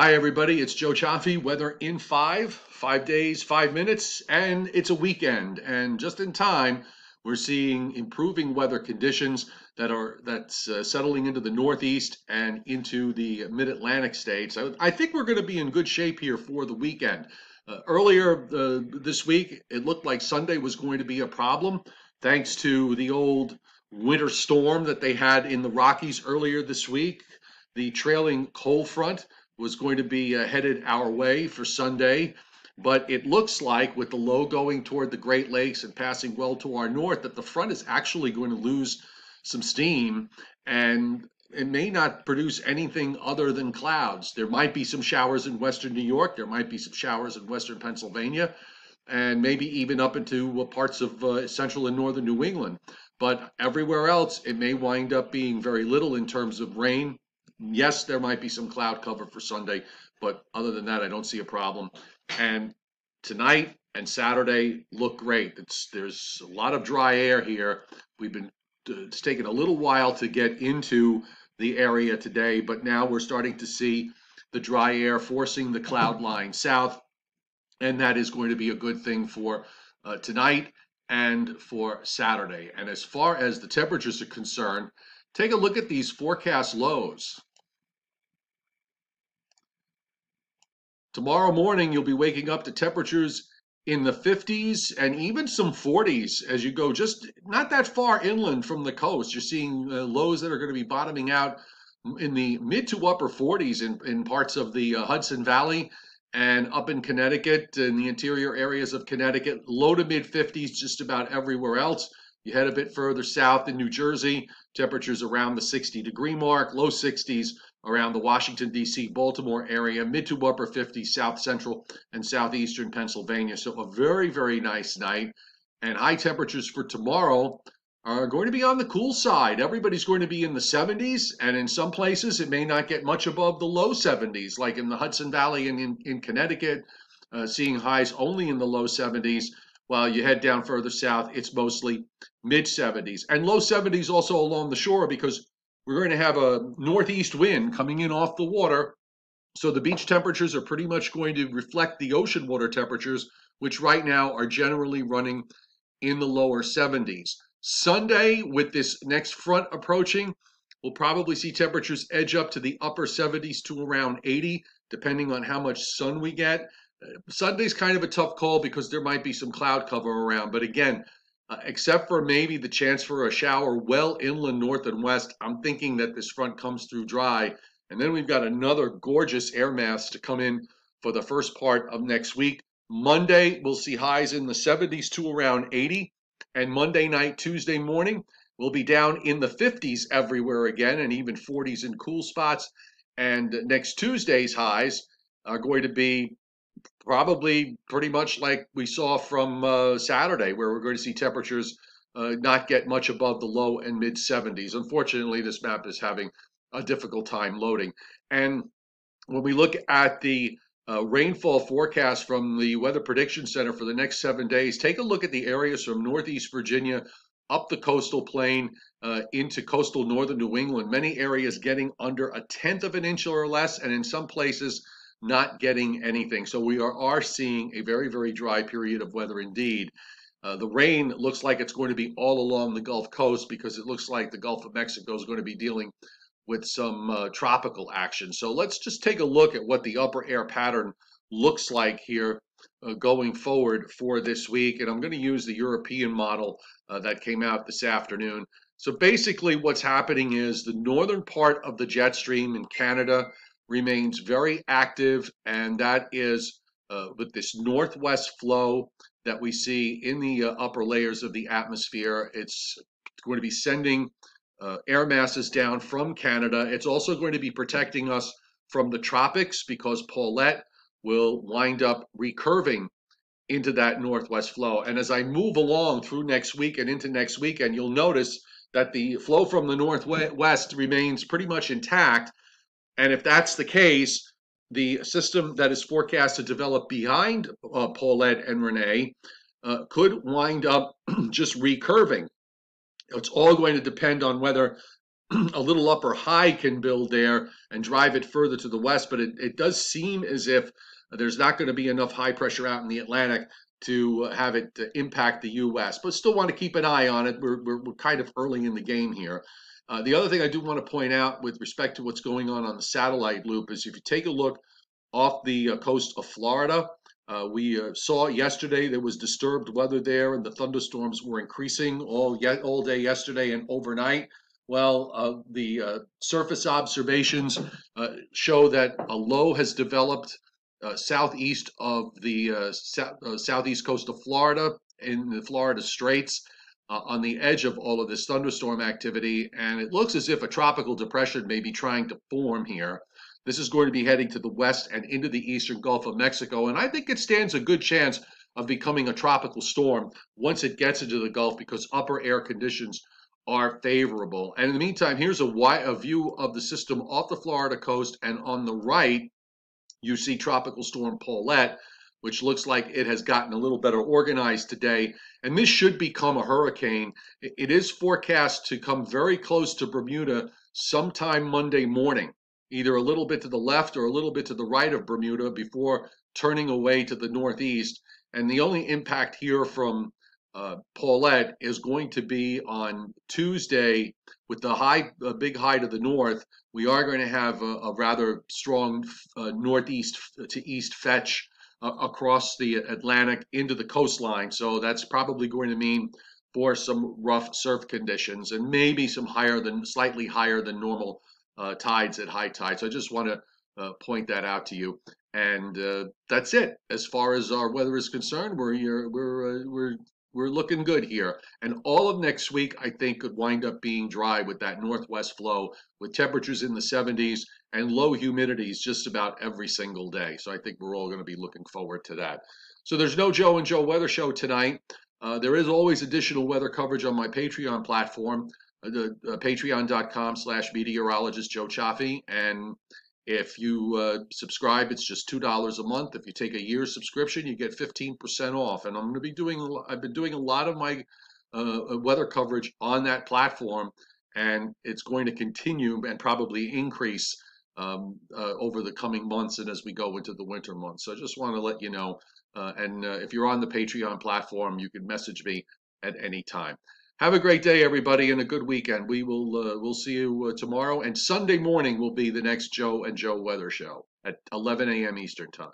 Hi, everybody. It's Joe Cioffi. Weather in five, five days, five minutes, and it's a weekend. And just in time, we're seeing improving weather conditions that are that's uh, settling into the Northeast and into the Mid-Atlantic states. I, I think we're going to be in good shape here for the weekend. Uh, earlier uh, this week, it looked like Sunday was going to be a problem, thanks to the old winter storm that they had in the Rockies earlier this week. The trailing cold front was going to be uh, headed our way for Sunday. But it looks like with the low going toward the Great Lakes and passing well to our north, that the front is actually going to lose some steam and it may not produce anything other than clouds. There might be some showers in western New York, there might be some showers in western Pennsylvania, and maybe even up into uh, parts of uh, central and northern New England. But everywhere else, it may wind up being very little in terms of rain Yes, there might be some cloud cover for Sunday, but other than that, I don't see a problem. And tonight and Saturday look great. It's there's a lot of dry air here. We've been it's taken a little while to get into the area today, but now we're starting to see the dry air forcing the cloud line south, and that is going to be a good thing for uh, tonight and for Saturday. And as far as the temperatures are concerned, take a look at these forecast lows. Tomorrow morning, you'll be waking up to temperatures in the 50s and even some 40s as you go just not that far inland from the coast. You're seeing uh, lows that are going to be bottoming out in the mid to upper 40s in, in parts of the uh, Hudson Valley and up in Connecticut, in the interior areas of Connecticut, low to mid 50s just about everywhere else. You head a bit further south in New Jersey, temperatures around the 60 degree mark, low 60s around the Washington, D.C., Baltimore area, mid to upper 50s, south central and southeastern Pennsylvania. So a very, very nice night. And high temperatures for tomorrow are going to be on the cool side. Everybody's going to be in the 70s, and in some places it may not get much above the low 70s, like in the Hudson Valley and in, in Connecticut, uh, seeing highs only in the low 70s. While you head down further south, it's mostly mid 70s and low 70s also along the shore because we're going to have a northeast wind coming in off the water. So the beach temperatures are pretty much going to reflect the ocean water temperatures, which right now are generally running in the lower 70s. Sunday, with this next front approaching, we'll probably see temperatures edge up to the upper 70s to around 80, depending on how much sun we get. Sunday's kind of a tough call because there might be some cloud cover around. But again, uh, except for maybe the chance for a shower well inland north and west, I'm thinking that this front comes through dry. And then we've got another gorgeous air mass to come in for the first part of next week. Monday, we'll see highs in the 70s to around 80. And Monday night, Tuesday morning, we'll be down in the 50s everywhere again and even 40s in cool spots. And next Tuesday's highs are going to be probably pretty much like we saw from uh, Saturday, where we're going to see temperatures uh, not get much above the low and mid 70s. Unfortunately, this map is having a difficult time loading. And when we look at the uh, rainfall forecast from the Weather Prediction Center for the next seven days, take a look at the areas from Northeast Virginia up the coastal plain uh, into coastal northern New England. Many areas getting under a tenth of an inch or less, and in some places, not getting anything. So we are, are seeing a very, very dry period of weather indeed. Uh, the rain looks like it's going to be all along the Gulf Coast because it looks like the Gulf of Mexico is going to be dealing with some uh, tropical action. So let's just take a look at what the upper air pattern looks like here uh, going forward for this week. And I'm going to use the European model uh, that came out this afternoon. So basically, what's happening is the northern part of the jet stream in Canada remains very active, and that is uh, with this northwest flow that we see in the uh, upper layers of the atmosphere. It's going to be sending uh, air masses down from Canada. It's also going to be protecting us from the tropics because Paulette will wind up recurving into that northwest flow. And as I move along through next week and into next weekend, you'll notice that the flow from the northwest remains pretty much intact and if that's the case, the system that is forecast to develop behind uh, Paulette and Renee uh, could wind up just recurving. It's all going to depend on whether a little upper high can build there and drive it further to the west. But it, it does seem as if there's not going to be enough high pressure out in the Atlantic to have it impact the U.S. But still want to keep an eye on it. We're, we're, we're kind of early in the game here. Uh, the other thing I do want to point out with respect to what's going on on the satellite loop is if you take a look off the uh, coast of Florida, uh, we uh, saw yesterday there was disturbed weather there, and the thunderstorms were increasing all all day yesterday and overnight. Well, uh, the uh, surface observations show that a low has developed Uh, southeast of the uh, uh, southeast coast of Florida in the Florida Straits uh, on the edge of all of this thunderstorm activity, and it looks as if a tropical depression may be trying to form here. This is going to be heading to the west and into the eastern Gulf of Mexico, and I think it stands a good chance of becoming a tropical storm once it gets into the Gulf because upper air conditions are favorable. And in the meantime, here's a, a view of the system off the Florida coast, and on the right, you see Tropical Storm Paulette, which looks like it has gotten a little better organized today. And this should become a hurricane. It is forecast to come very close to Bermuda sometime Monday morning, either a little bit to the left or a little bit to the right of Bermuda before turning away to the northeast. And the only impact here from uh, Paulette is going to be on Tuesday with the high, a big high to the north. We are going to have a, a rather strong uh, northeast to east fetch uh, across the Atlantic into the coastline. So that's probably going to mean for some rough surf conditions and maybe some higher than slightly higher than normal uh, tides at high tide. So I just want to uh, point that out to you. And uh, that's it as far as our weather is concerned. We're we're uh, we're we're looking good here. And all of next week, I think, could wind up being dry with that northwest flow, with temperatures in the 70s and low humidities just about every single day. So I think we're all going to be looking forward to that. So there's no Joe and Joe weather show tonight. Uh, there is always additional weather coverage on my Patreon platform, uh, the uh, patreon.com slash meteorologist Joe Cioffi. And if you uh, subscribe, it's just two dollars a month. If you take a year subscription, you get fifteen percent off. And I'm going to be doing. I've been doing a lot of my uh, uh, weather coverage on that platform, and it's going to continue and probably increase um, uh, over the coming months and as we go into the winter months. So I just want to let you know. Uh, and uh, if you're on the Patreon platform, you can message me at any time. Have a great day, everybody, and a good weekend. We will uh, we'll see you uh, tomorrow, and Sunday morning will be the next Joe and Joe Weather Show at 11 a.m. Eastern Time.